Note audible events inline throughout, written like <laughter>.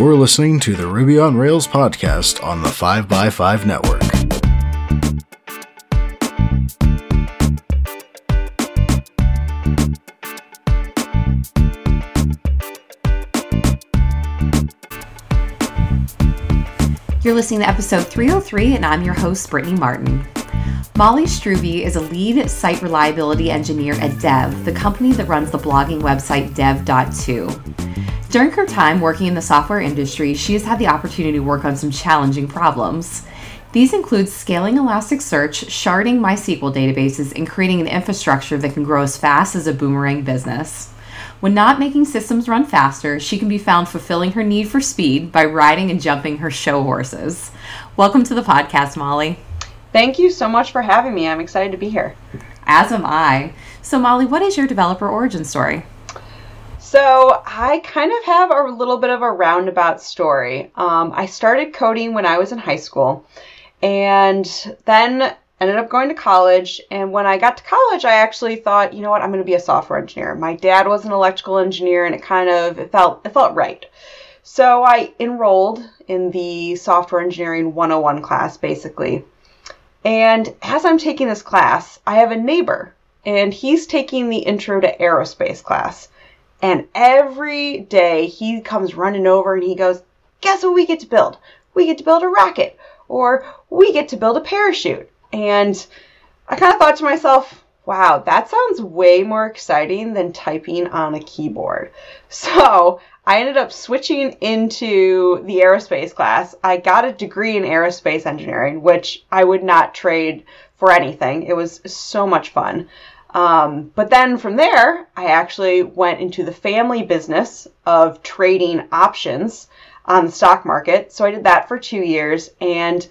You're listening to the Ruby on Rails podcast on the 5x5 network. You're listening to episode 303, and I'm your host, Brittany Martin. Molly Struve is a lead site reliability engineer at Dev, the company that runs the blogging website Dev.to. During her time working in the software industry, she has had the opportunity to work on some challenging problems. These include scaling Elasticsearch, sharding MySQL databases, and creating an infrastructure that can grow as fast as a boomerang business. When not making systems run faster, she can be found fulfilling her need for speed by riding and jumping her show horses. Welcome to the podcast, Molly. Thank you so much for having me. I'm excited to be here. As am I. So, Molly, what is your developer origin story? So, I kind of have a little bit of a roundabout story. Um, I started coding when I was in high school, and then ended up going to college. And when I got to college, I actually thought, you know what, I'm going to be a software engineer. My dad was an electrical engineer, and it kind of it felt it felt right. So I enrolled in the software engineering 101 class, basically. And as I'm taking this class, I have a neighbor, and he's taking the intro to aerospace class. And every day he comes running over and he goes, Guess what we get to build? We get to build a rocket, or we get to build a parachute. And I kind of thought to myself, wow, that sounds way more exciting than typing on a keyboard. <laughs> So I ended up switching into the aerospace class. I got a degree in aerospace engineering, which I would not trade for anything. It was so much fun. Um, but then from there, I actually went into the family business of trading options on the stock market. So I did that for two years. And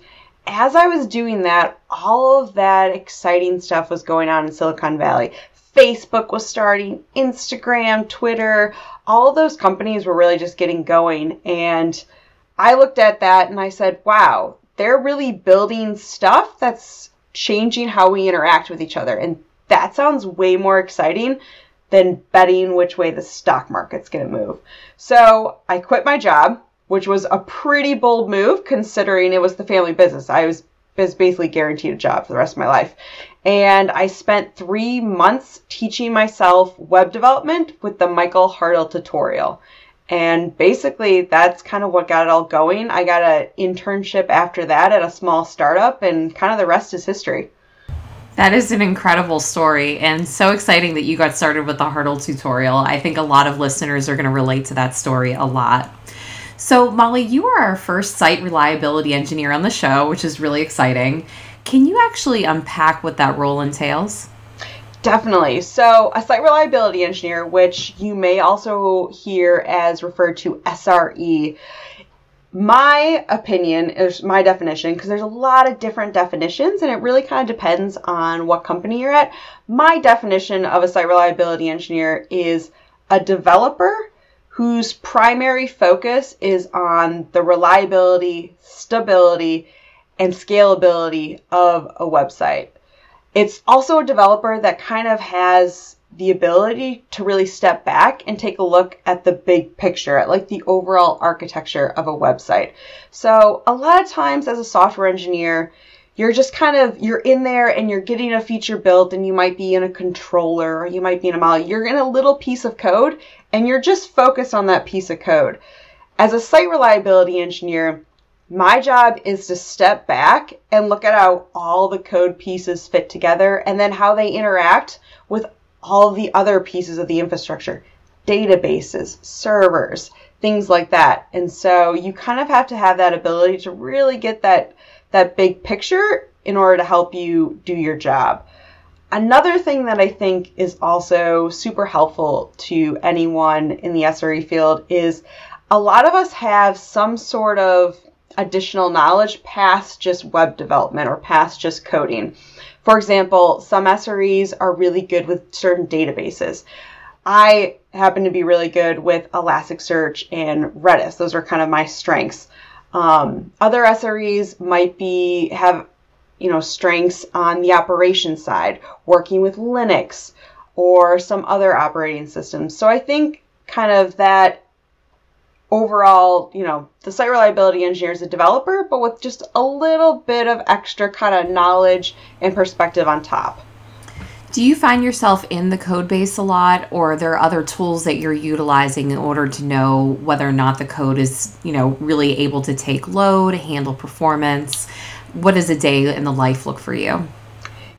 as I was doing that, all of that exciting stuff was going on in Silicon Valley. Facebook was starting, Instagram, Twitter, all those companies were really just getting going. And I looked at that and I said, wow, they're really building stuff that's changing how we interact with each other. And that sounds way more exciting than betting which way the stock market's going to move. So I quit my job which was a pretty bold move considering it was the family business. I was, basically guaranteed a job for the rest of my life. And I spent three months teaching myself web development with the Michael Hartl tutorial. And basically, that's kind of what got it all going. I got an internship after that at a small startup, and kind of the rest is history. That is an incredible story and so exciting that you got started with the Hartl tutorial. I think a lot of listeners are going to relate to that story a lot. So, Molly, you are our first site reliability engineer on the show, which is really exciting. Can you actually unpack what that role entails? Definitely. So, a site reliability engineer, which you may also hear as referred to SRE, my opinion is my definition because there's a lot of different definitions and it really kind of depends on what company you're at. My definition of a site reliability engineer is a developer whose primary focus is on the reliability, stability, and scalability of a website. It's also a developer that kind of has the ability to really step back and take a look at the big picture, at like the overall architecture of a website. So, a lot of times as a software engineer, you're just kind of you're in there and you're getting a feature built and you might be in a controller you might be in a model you're in a little piece of code and you're just focused on that piece of code as a site reliability engineer my job is to step back and look at how all the code pieces fit together and then how they interact with all the other pieces of the infrastructure databases servers things like that and so you kind of have to have that ability to really get that that big picture in order to help you do your job. Another thing that I think is also super helpful to anyone in the SRE field is a lot of us have some sort of additional knowledge past just web development or past just coding. For example, some SREs are really good with certain databases. I happen to be really good with Elasticsearch and Redis. Those are kind of my strengths. Um, other SREs might be have you know strengths on the operation side, working with Linux or some other operating systems. So I think kind of that overall, you know, the site reliability engineer is a developer, but with just a little bit of extra kind of knowledge and perspective on top. Do you find yourself in the code base a lot, or are there other tools that you're utilizing in order to know whether or not the code is, you know, really able to take load, handle performance? What does a day in the life look for you?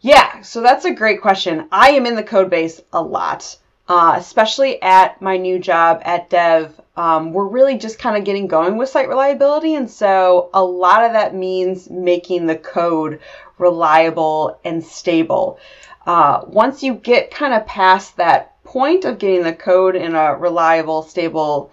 Yeah, so that's a great question. I am in the code base a lot, uh, especially at my new job at Dev. Um, we're really just kind of getting going with site reliability, and so a lot of that means making the code reliable and stable. Uh, once you get kind of past that point of getting the code in a reliable, stable,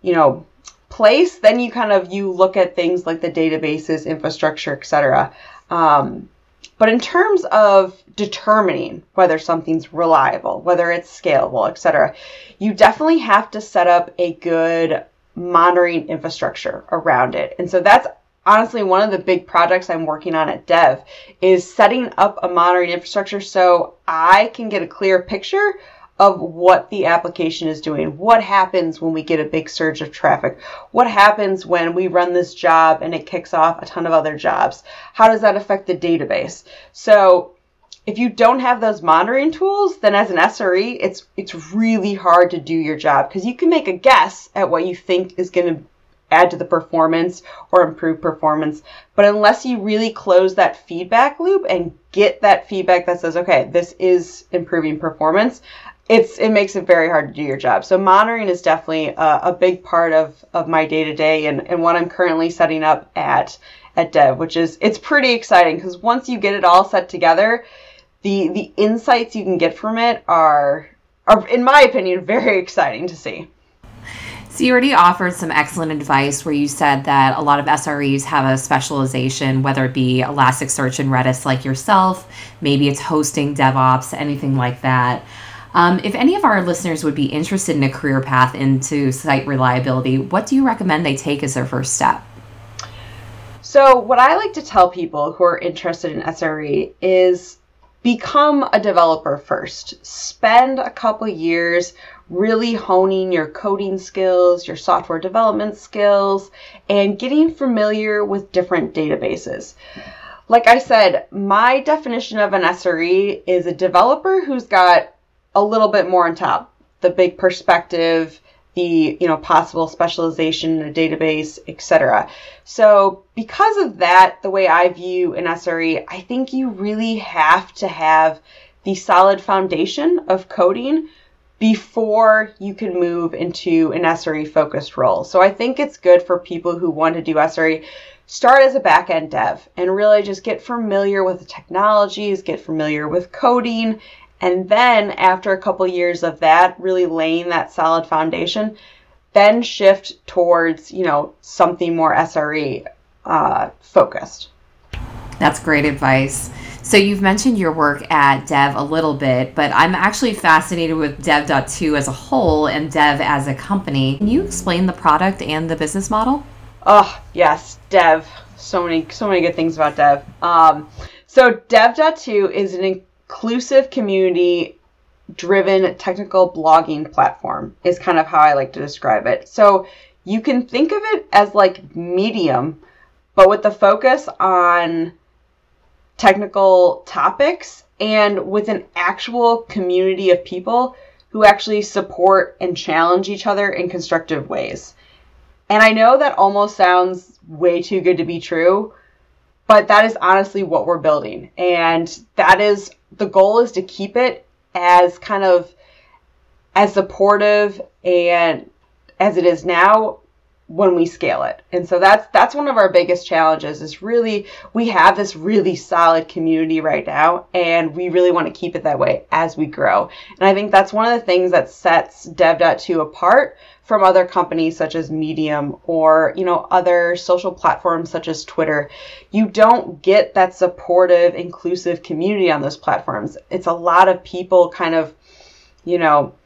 you know, place, then you kind of you look at things like the databases, infrastructure, etc. Um, but in terms of determining whether something's reliable, whether it's scalable, etc., you definitely have to set up a good monitoring infrastructure around it. And so that's honestly one of the big projects I'm working on at Dev is setting up a monitoring infrastructure so I can get a clear picture of what the application is doing. What happens when we get a big surge of traffic? What happens when we run this job and it kicks off a ton of other jobs? How does that affect the database? So if you don't have those monitoring tools, then as an SRE, it's it's really hard to do your job because you can make a guess at what you think is going to add to the performance or improve performance. But unless you really close that feedback loop and get that feedback that says, okay, this is improving performance, it's it makes it very hard to do your job. So monitoring is definitely a, a big part of, of my day to day and, and what I'm currently setting up at at Dev, which is it's pretty exciting because once you get it all set together, the the insights you can get from it are are in my opinion <laughs> very exciting to see. So you already offered some excellent advice where you said that a lot of SREs have a specialization, whether it be Elasticsearch and Redis like yourself, maybe it's hosting, DevOps, anything like that. Um, if any of our listeners would be interested in a career path into site reliability, what do you recommend they take as their first step? So, what I like to tell people who are interested in SRE is become a developer first. Spend a couple years really honing your coding skills, your software development skills, and getting familiar with different databases. Like I said, my definition of an SRE is a developer who's got a little bit more on top, the big perspective, the you know possible specialization in a database, etc. So because of that, the way I view an SRE, I think you really have to have the solid foundation of coding before you can move into an SRE focused role. So I think it's good for people who want to do SRE start as a back-end dev and really just get familiar with the technologies, get familiar with coding, and then after a couple years of that, really laying that solid foundation, then shift towards, you know, something more SRE uh, focused. That's great advice. So you've mentioned your work at Dev a little bit, but I'm actually fascinated with Dev.to as a whole and Dev as a company. Can you explain the product and the business model? Oh yes, Dev. So many, so many good things about Dev. Um, so Dev.to is an inclusive community driven technical blogging platform is kind of how I like to describe it. So you can think of it as like Medium, but with the focus on technical topics and with an actual community of people who actually support and challenge each other in constructive ways. And I know that almost sounds way too good to be true, but that is honestly what we're building. And that is the goal is to keep it as kind of as supportive and as it is now when we scale it. And so that's that's one of our biggest challenges is really we have this really solid community right now and we really want to keep it that way as we grow. And I think that's one of the things that sets dev.to apart from other companies such as Medium or, you know, other social platforms such as Twitter. You don't get that supportive, inclusive community on those platforms. It's a lot of people kind of, you know,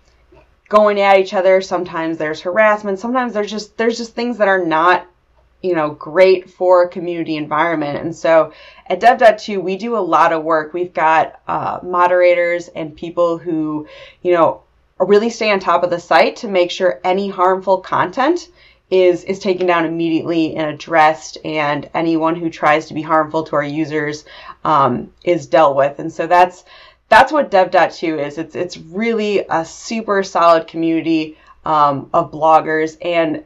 going at each other. Sometimes there's harassment. Sometimes there's just there's just things that are not you know great for a community environment. And so at Dev.to we do a lot of work. We've got uh, moderators and people who you know really stay on top of the site to make sure any harmful content is is taken down immediately and addressed, and anyone who tries to be harmful to our users um, is dealt with. And so that's that's what Dev.to is. It's it's really a super solid community um, of bloggers, and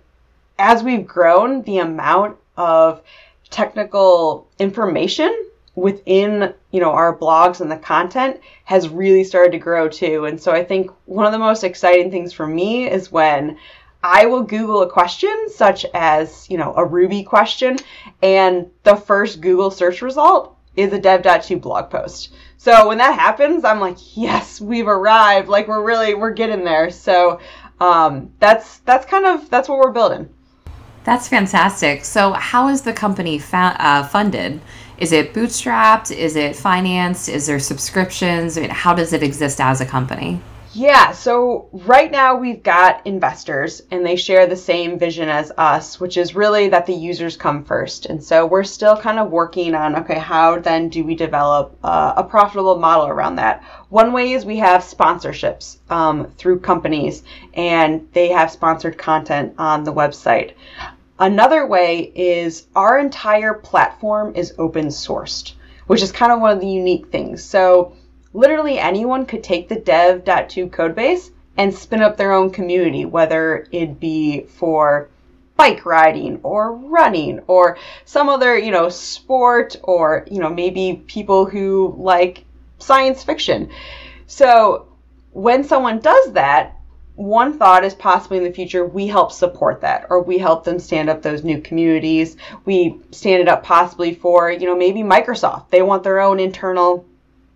as we've grown, the amount of technical information within you know our blogs and the content has really started to grow too. And so i think one of the most exciting things for me is when i will google a question such as you know a ruby question and the first google search result is a dev.to blog post. So when that happens i'm like yes we've arrived. Like we're really we're getting there. So um, that's that's kind of that's what we're building. That's fantastic. So how is the company fa- uh, funded is it bootstrapped? Is it financed? Is there subscriptions? I mean, how does it exist as a company? Yeah, so right now we've got investors and they share the same vision as us, which is really that the users come first. And so we're still kind of working on okay, how then do we develop uh, a profitable model around that? One way is we have sponsorships um, through companies and they have sponsored content on the website. Another way is our entire platform is open sourced, which is kind of one of the unique things. So literally anyone could take the dev.to codebase and spin up their own community, whether it be for bike riding or running or some other, you know, sport or, you know, maybe people who like science fiction. So when someone does that, one thought is possibly in the future we help support that or we help them stand up those new communities. We stand it up possibly for you know maybe microsoft. They want their own internal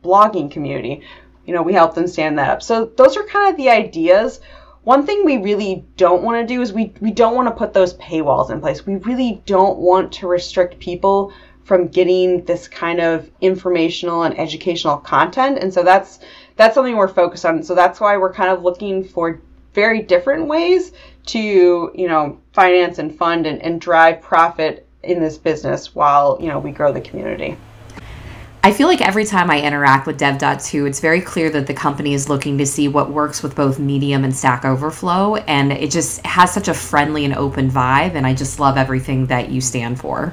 blogging community. You know we help them stand that up. So those are kind of the ideas. One thing we really don't want to do is we, we don't want to put those paywalls in place. We really don't want to restrict people from getting this kind of informational and educational content. And so that's that's something we're focused on. So that's why we're kind of looking for very different ways to, you know, finance and fund and, and drive profit in this business while, you know, we grow the community. I feel like every time I interact with Dev.to, it's very clear that the company is looking to see what works with both Medium and Stack Overflow. And it just has such a friendly and open vibe. And I just love everything that you stand for.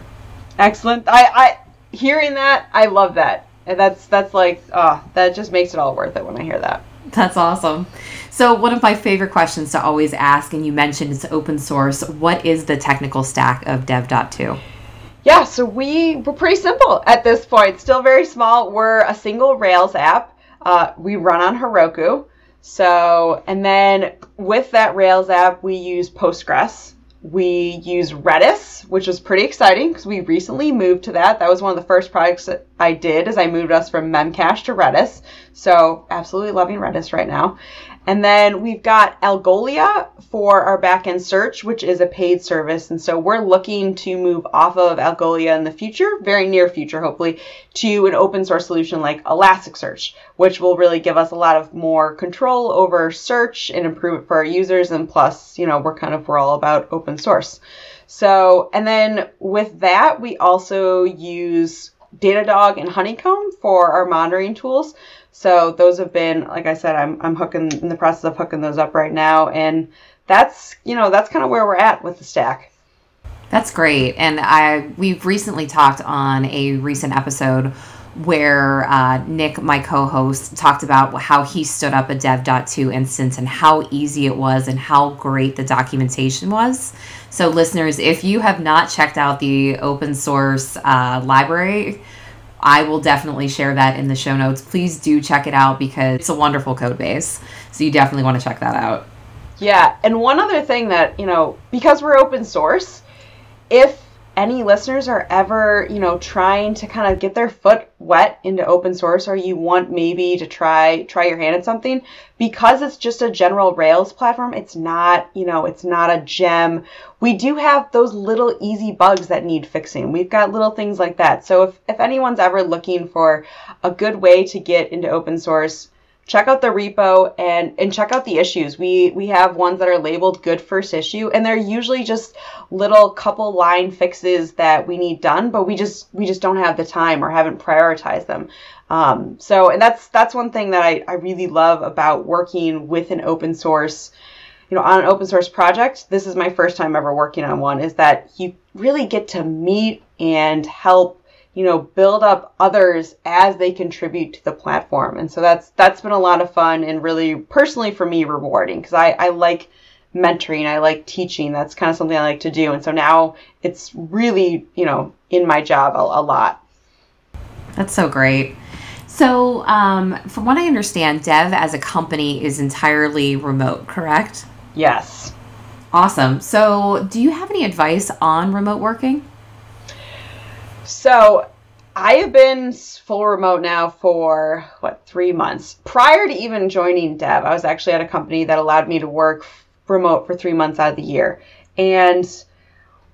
Excellent. I, I hearing that, I love that. And that's that's like, oh, that just makes it all worth it when I hear that. <laughs> That's awesome. So, one of my favorite questions to always ask, and you mentioned it's open source. What is the technical stack of Dev.to? Yeah, so we we're pretty simple at this point. Still very small. We're a single Rails app. Uh, we run on Heroku. So, and then with that Rails app, we use Postgres. We use Redis, which was pretty exciting because we recently moved to that. That was one of the first projects that I did as I moved us from Memcache to Redis. So absolutely loving Redis right now. And then we've got Algolia for our backend search, which is a paid service. And so we're looking to move off of Algolia in the future, very near future, hopefully, to an open source solution like Elasticsearch, which will really give us a lot of more control over search and improve it for our users. And plus, you know, we're kind of, we're all about open source. So, and then with that, we also use Datadog and Honeycomb for our monitoring tools. So those have been, like I said, I'm I'm hooking in the process of hooking those up right now, and that's you know that's kind of where we're at with the stack. That's great, and I we've recently talked on a recent episode where uh, Nick, my co-host, talked about how he stood up a Dev.to instance and how easy it was and how great the documentation was. So, listeners, if you have not checked out the open source uh, library I will definitely share that in the show notes. Please do check it out because it's a wonderful code base. So you definitely want to check that out. Yeah, and one other thing that, you know, because we're open source, if any listeners are ever, you know, trying to kind of get their foot wet into open source or you want maybe to try try your hand at something, because it's just a general Rails platform, it's not, you know, it's not a gem. We do have those little easy bugs that need fixing. We've got little things like that. So if, if anyone's ever looking for a good way to get into open source, check out the repo and and check out the issues. We we have ones that are labeled good first issue and they're usually just little couple line fixes that we need done, but we just we just don't have the time or haven't prioritized them. Um, so and that's that's one thing that I, I really love about working with an open source you know, on an open source project, this is my first time ever working on one, is that you really get to meet and help, you know, build up others as they contribute to the platform. And so that's that's been a lot of fun and really personally for me rewarding because I, I like mentoring, I like teaching. That's kind of something I like to do. And so now it's really, you know, in my job a, a lot. That's so great. So, um, from what I understand, Dev as a company is entirely remote, correct? Yes. Awesome. So, do you have any advice on remote working? So, I have been full remote now for what, three months. Prior to even joining Dev, I was actually at a company that allowed me to work remote for three months out of the year. And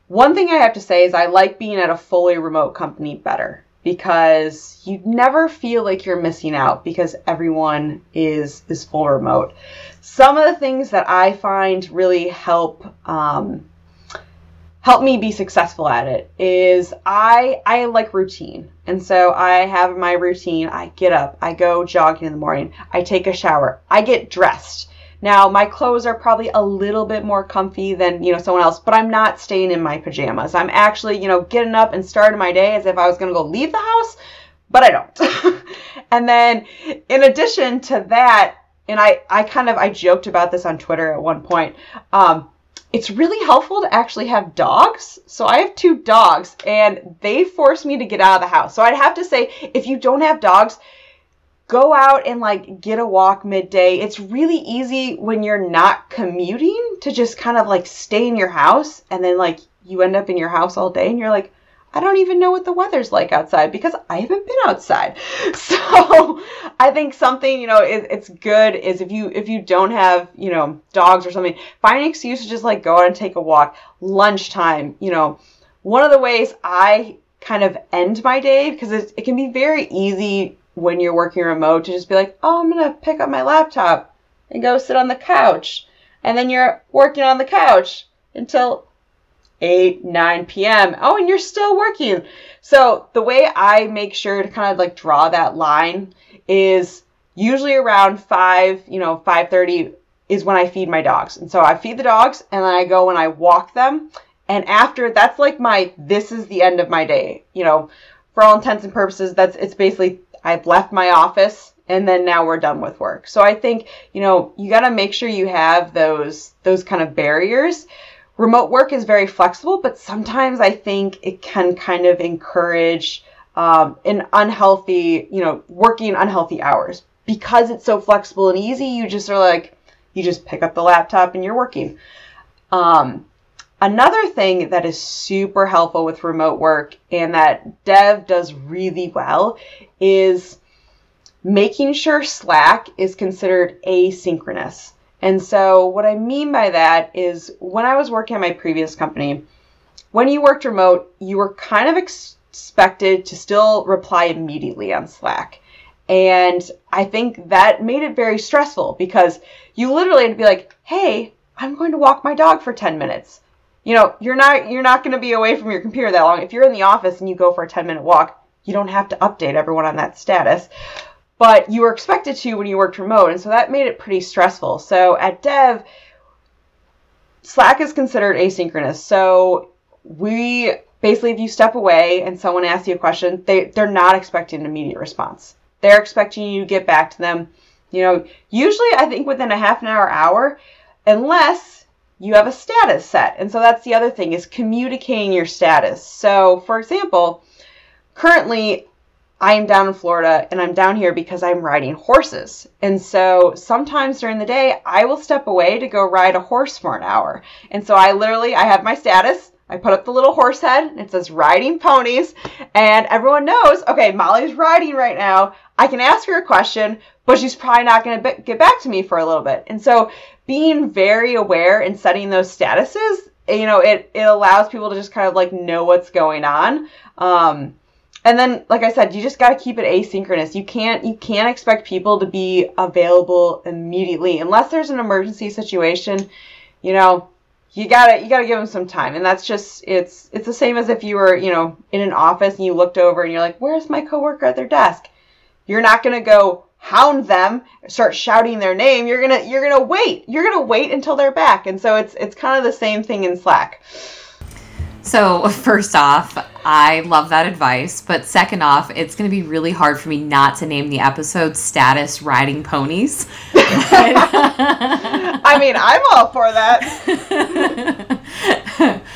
one thing I have to say is I like being at a fully remote company better because you never feel like you're missing out because everyone is is full remote. Some of the things that I find really help um, help me be successful at it is I I like routine. And so I have my routine. I get up, I go jogging in the morning, I take a shower, I get dressed. Now, my clothes are probably a little bit more comfy than, you know, someone else, but I'm not staying in my pajamas. I'm actually, you know, getting up and starting my day as if I was going to go leave the house, but I don't. <laughs> and then in addition to that, and I, I kind of, I joked about this on Twitter at one point. Um, it's really helpful to actually have dogs. So I have two dogs and they force me to get out of the house. So I'd have to say, if you don't have dogs, go out and like get a walk midday. It's really easy when you're not commuting to just kind of like stay in your house and then like you end up in your house all day and you're like, I don't even know what the weather's like outside because I haven't been outside. <laughs> So I think something, you know, it, it's good is if you if you don't have, you know, dogs or something, find an excuse to just like go out and take a walk. Lunchtime, you know, one of the ways I kind of end my day because it, it can be very easy when you're working remote to just be like, oh, I'm going to pick up my laptop and go sit on the couch. And then you're working on the couch until 8, 9 p.m. Oh, and you're still working. So the way I make sure to kind of like draw that line is usually around 5, you know, 5:30 is when I feed my dogs. And so I feed the dogs and then I go and I walk them. And after that's like my this is the end of my day. You know, for all intents and purposes, that's it's basically I've left my office and then now we're done with work. So I think, you know, you got to make sure you have those those kind of barriers. Remote work is very flexible, but sometimes I think it can kind of encourage um, an unhealthy, you know, working unhealthy hours because it's so flexible and easy. You just are like, you just pick up the laptop and you're working. Um, another thing that is super helpful with remote work and that Dev does really well is making sure Slack is considered asynchronous. And so, what I mean by that is when I was working at my previous company, when you worked remote, you were kind of expected to still reply immediately on Slack. And I think that made it very stressful because you literally had to be like, hey, I'm going to walk my dog for 10 minutes. You know, you're not you're not going to be away from your computer that long. If you're in the office and you go for a 10 minute walk, you don't have to update everyone on that status. But you were expected to when you worked remote, and so that made it pretty stressful. So at Dev, Slack is considered asynchronous. So we basically, if you step away and someone asks you a question, they, they're not expecting an immediate response. They're expecting you to get back to them. You know, usually I think within a half an hour, hour, unless you have a status set. And so that's the other thing is communicating your status. So for example, currently I am down in Florida and I'm down here because I'm riding horses. And so sometimes during the day, I will step away to go ride a horse for an hour. And so I literally, I have my status. I put up the little horse head and it says riding ponies. And everyone knows, okay, Molly's riding right now. I can ask her a question, but she's probably not going to get back to me for a little bit. And so being very aware and setting those statuses, you know, it, it allows people to just kind of like know what's going on. Um, and then like i said you just got to keep it asynchronous you can't you can't expect people to be available immediately unless there's an emergency situation you know you gotta you gotta give them some time and that's just it's it's the same as if you were you know in an office and you looked over and you're like where's my coworker at their desk you're not gonna go hound them, start shouting their name, you're gonna you're gonna wait. You're gonna wait until they're back. And so it's it's kind of the same thing in Slack. So, <laughs> first off, I love that advice. But second off, it's going to be really hard for me not to name the episode Status Riding Ponies. <laughs> I mean, I'm all for that.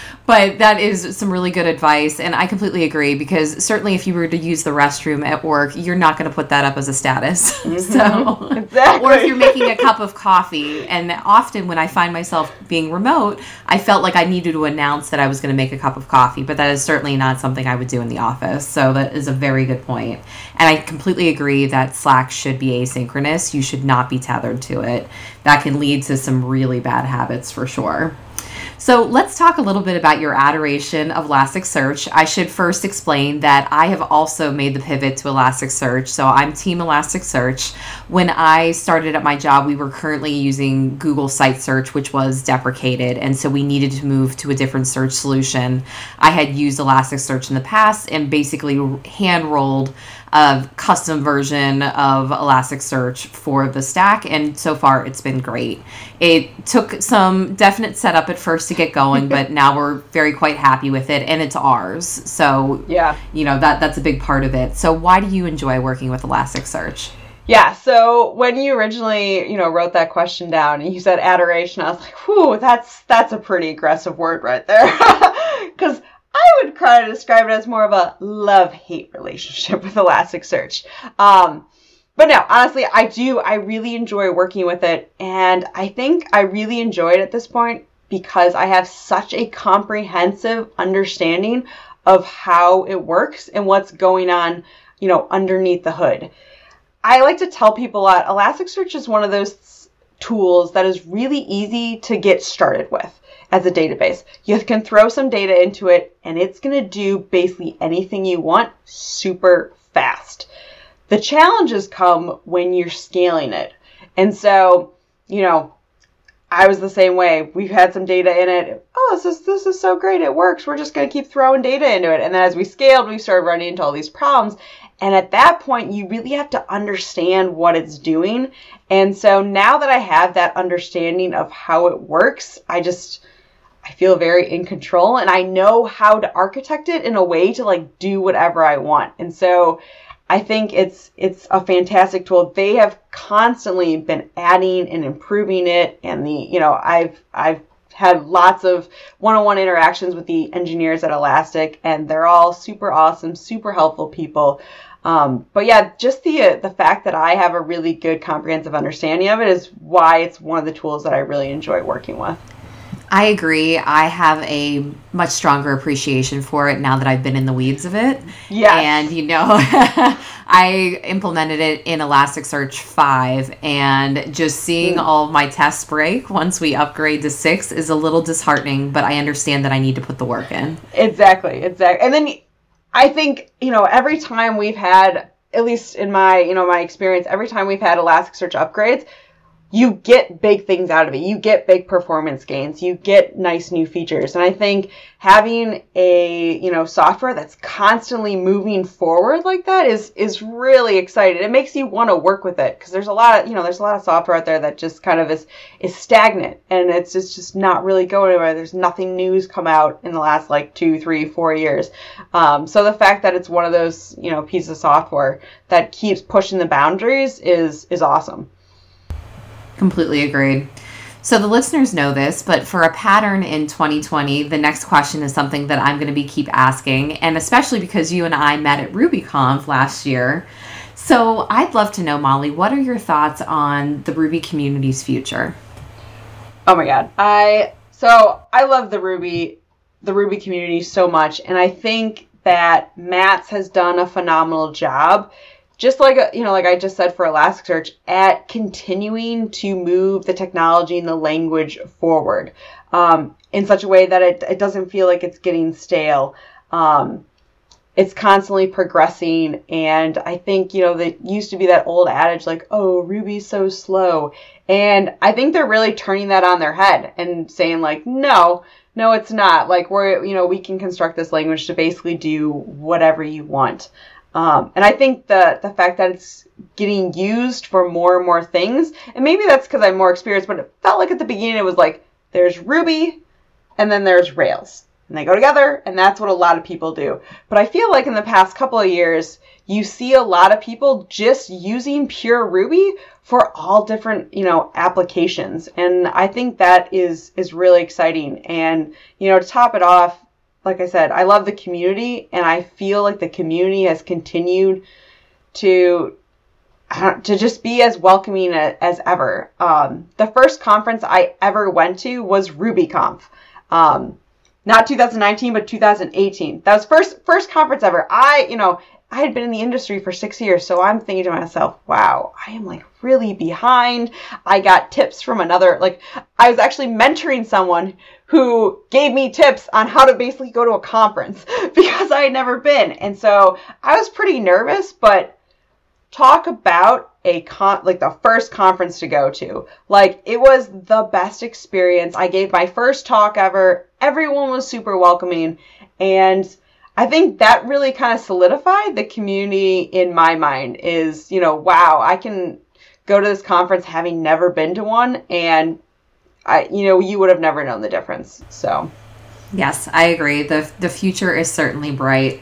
<laughs> but that is some really good advice and i completely agree because certainly if you were to use the restroom at work you're not going to put that up as a status. <laughs> Mm-hmm. so exactly. or if you're making a cup of coffee and often when i find myself being remote i felt like i needed to announce that i was going to make a cup of coffee but that is certainly not something i would do in the office so that is a very good point. And i completely agree that slack should be asynchronous. You should not be tethered to it. That can lead to some really bad habits for sure so let's talk a little bit about your adoration of Elasticsearch. I should first explain that I have also made the pivot to Elasticsearch. So I'm Team Elasticsearch. When I started at my job, we were currently using Google Site Search, which was deprecated. And so we needed to move to a different search solution. I had used Elasticsearch in the past and basically hand rolled a custom version of Elasticsearch for the stack, and so far it's been great. It took some definite setup at first to get going, <laughs> but now we're very quite happy with it, and it's ours. So yeah, you know that that's a big part of it. So why do you enjoy working with Elasticsearch? Yeah, so when you originally, you know, wrote that question down and you said adoration, I was like, whew, that's that's a pretty aggressive word right there. <laughs> Because I would kind of describe it as more of a love hate relationship <laughs> with Elasticsearch. Um, but no, honestly, I do. I really enjoy working with it. And I think I really enjoy it at this point because I have such a comprehensive understanding of how it works and what's going on, you know, underneath the hood. I like to tell people that Elasticsearch is one of those tools that is really easy to get started with as a database. You can throw some data into it and it's going to do basically anything you want super fast. The challenges come when you're scaling it. And so, you know, I was the same way. We've had some data in it. Oh, this is this is so great. It works. We're just going to keep throwing data into it. And then as we scaled, we started running into all these problems. And at that point, you really have to understand what it's doing. And so now that I have that understanding of how it works, I just I feel very in control and I know how to architect it in a way to like do whatever I want. And so I think it's it's a fantastic tool. They have constantly been adding and improving it and the you know I've I've had lots of one-on-one interactions with the engineers at Elastic and they're all super awesome, super helpful people. Um, but yeah, just the uh, the fact that I have a really good comprehensive understanding of it is why it's one of the tools that I really enjoy working with. I agree. I have a much stronger appreciation for it now that I've been in the weeds of it. Yeah. And, you know, <laughs> I implemented it in Elasticsearch 5, and just seeing mm. all of my tests break once we upgrade to 6 is a little disheartening, but I understand that I need to put the work in. Exactly. Exactly. And then I think, you know, every time we've had, at least in my, you know, my experience, every time we've had Elasticsearch upgrades, you get big things out of it. You get big performance gains. You get nice new features. And I think having a, you know, software that's constantly moving forward like that is is really exciting. It makes you want to work with it because there's a lot of, you know, there's a lot of software out there that just kind of is is stagnant and it's just, just not really going anywhere. There's nothing new's come out in the last like two, three, four years. Um, so the fact that it's one of those, you know, pieces of software that keeps pushing the boundaries is is awesome. Completely agreed. So the listeners know this, but for a pattern in 2020, the next question is something that I'm going to be keep asking, and especially because you and I met at RubyConf last year. So I'd love to know, Molly, what are your thoughts on the Ruby community's future? Oh my god. I so I love the Ruby the Ruby community so much and I think that Matz has done a phenomenal job just like you know like i just said for elasticsearch at continuing to move the technology and the language forward um, in such a way that it, it doesn't feel like it's getting stale. Um, it's constantly progressing and i think you know that used to be that old adage like oh ruby's so slow. And i think they're really turning that on their head and saying like no no it's not. Like we're you know we can construct this language to basically do whatever you want um, and I think the the fact that it's getting used for more and more things. And maybe that's because I'm more experienced, but it felt like at the beginning it was like there's Ruby and then there's Rails. And they go together, and that's what a lot of people do. But I feel like in the past couple of years, you see a lot of people just using pure Ruby for all different, you know, applications. And I think that is is really exciting. And, you know, to top it off, like I said, I love the community and I feel like the community has continued to to just be as welcoming as ever. Um, the first conference I ever went to was RubyConf. Um, not 2019, but 2018. That was first first conference ever. I, you know, I had been in the industry for six years, so I'm thinking to myself, wow, I am like really behind. I got tips from another, like, I was actually mentoring someone who gave me tips on how to basically go to a conference <laughs> because I had never been. And so I was pretty nervous, but talk about a con like the first conference to go to. Like it was the best experience. I gave my first talk ever. Everyone was super welcoming and I think that really kind of solidified the community in my mind is, you know, wow, I can go to this conference having never been to one and I you know, you would have never known the difference. So Yes, I agree. The the future is certainly bright.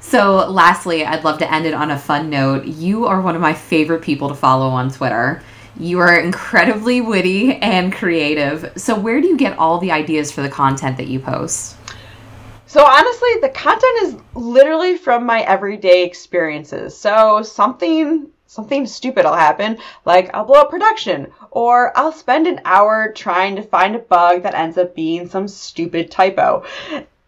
So, lastly, I'd love to end it on a fun note. You are one of my favorite people to follow on Twitter. You are incredibly witty and creative. So, where do you get all the ideas for the content that you post? So, honestly, the content is literally from my everyday experiences. So, something something stupid will happen, like I'll blow up production, or I'll spend an hour trying to find a bug that ends up being some stupid typo.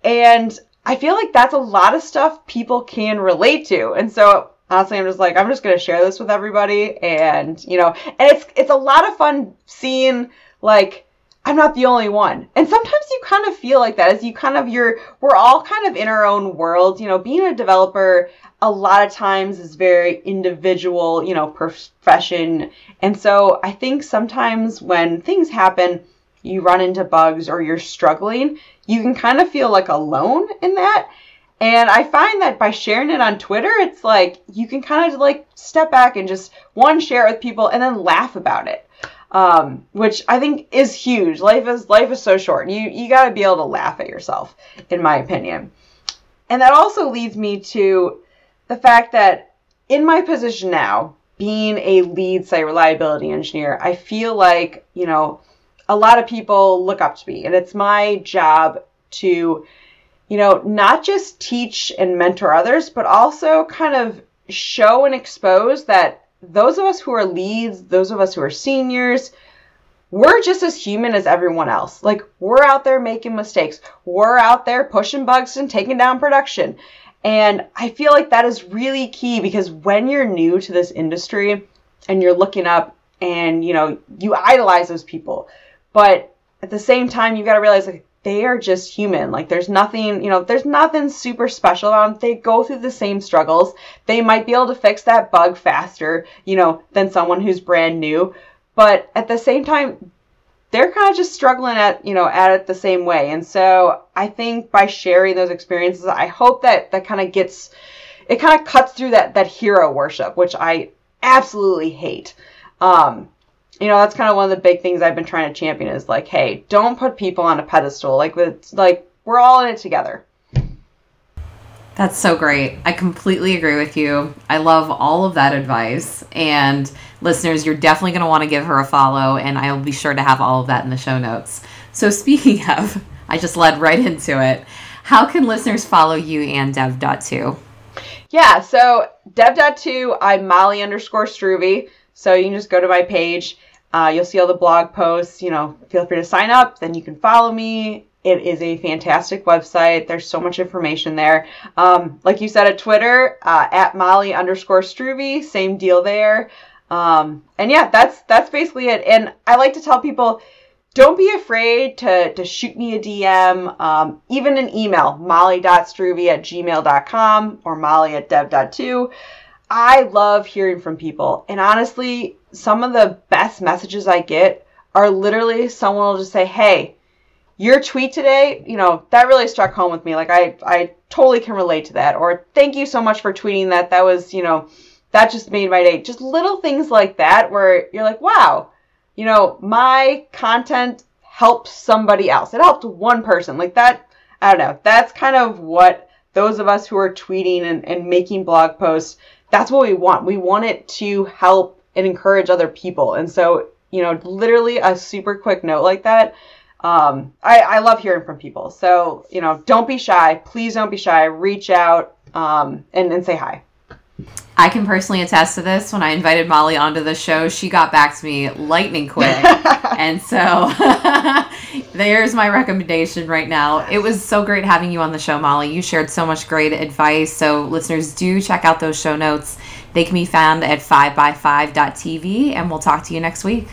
And I feel like that's a lot of stuff people can relate to. And so honestly, I'm just like, I'm just gonna share this with everybody, and you know, and it's it's a lot of fun seeing like I'm not the only one. And sometimes you kind of feel like that as you kind of you're we're all kind of in our own world. You know, being a developer a lot of times is very individual, you know, profession. And so I think sometimes when things happen, you run into bugs or you're struggling, you can kind of feel like alone in that. And I find that by sharing it on Twitter, it's like you can kind of like step back and just one share it with people and then laugh about it, um, which I think is huge. Life is life is so short. You you got to be able to laugh at yourself, in my opinion. And that also leads me to the fact that in my position now, being a lead site reliability engineer, I feel like you know a lot of people look up to me. And it's my job to, you know, not just teach and mentor others, but also kind of show and expose that those of us who are leads, those of us who are seniors, we're just as human as everyone else. Like, we're out there making mistakes. We're out there pushing bugs and taking down production. And I feel like that is really key because when you're new to this industry and you're looking up and, you know, you idolize those people, but at the same time, you've got to realize like they are just human. Like there's nothing, you know, there's nothing super special about them. They go through the same struggles. They might be able to fix that bug faster, you know, than someone who's brand new. But at the same time, they're kind of just struggling at, you know, at it the same way. And so I think by sharing those experiences, I hope that that kind of gets, it kind of cuts through that that hero worship, which I absolutely hate. Um, you know that's kind of one of the big things I've been trying to champion is like, hey, don't put people on a pedestal. Like it's like we're all in it together. That's so great. I completely agree with you. I love all of that advice. And listeners, you're definitely going to want to give her a follow, and I'll be sure to have all of that in the show notes. So, speaking <laughs> of, I just led right into it. How can listeners follow you and Dev.to? Yeah, so Dev.to, I'm Molly underscore Struve. So you can just go to my page. Uh, you'll see all the blog posts. You know, feel free to sign up. Then you can follow me. It is a fantastic website. There's so much information there. Um, like you said at Twitter, uh, at Molly underscore Struve, same deal there. Um, and yeah, that's that's basically it. And I like to tell people, don't be afraid to, to shoot me a DM, um, even an email, molly.struve at gmail.com or molly at dev.to. I love hearing from people. And honestly, some of the best messages I get are literally someone will just say, Hey, your tweet today, you know, that really struck home with me. Like I, I totally can relate to that. Or thank you so much for tweeting that. That was, you know, that just made my day. Just little things like that where you're like, wow, you know, my content helps somebody else. It helped one person. Like that, I don't know. That's kind of what those of us who are tweeting and, and making blog posts, that's what we want. We want it to help and encourage other people. And so, you know, literally a super quick note like that. Um, I, I love hearing from people. So, you know, don't be shy. Please don't be shy. Reach out um, and, and say hi. I can personally attest to this. When I invited Molly onto the show, she got back to me lightning quick. <laughs> and so <laughs> there's my recommendation right now. It was so great having you on the show, Molly. You shared so much great advice. So listeners, do check out those show notes. They can be found at 5by5.tv, and we'll talk to you next week.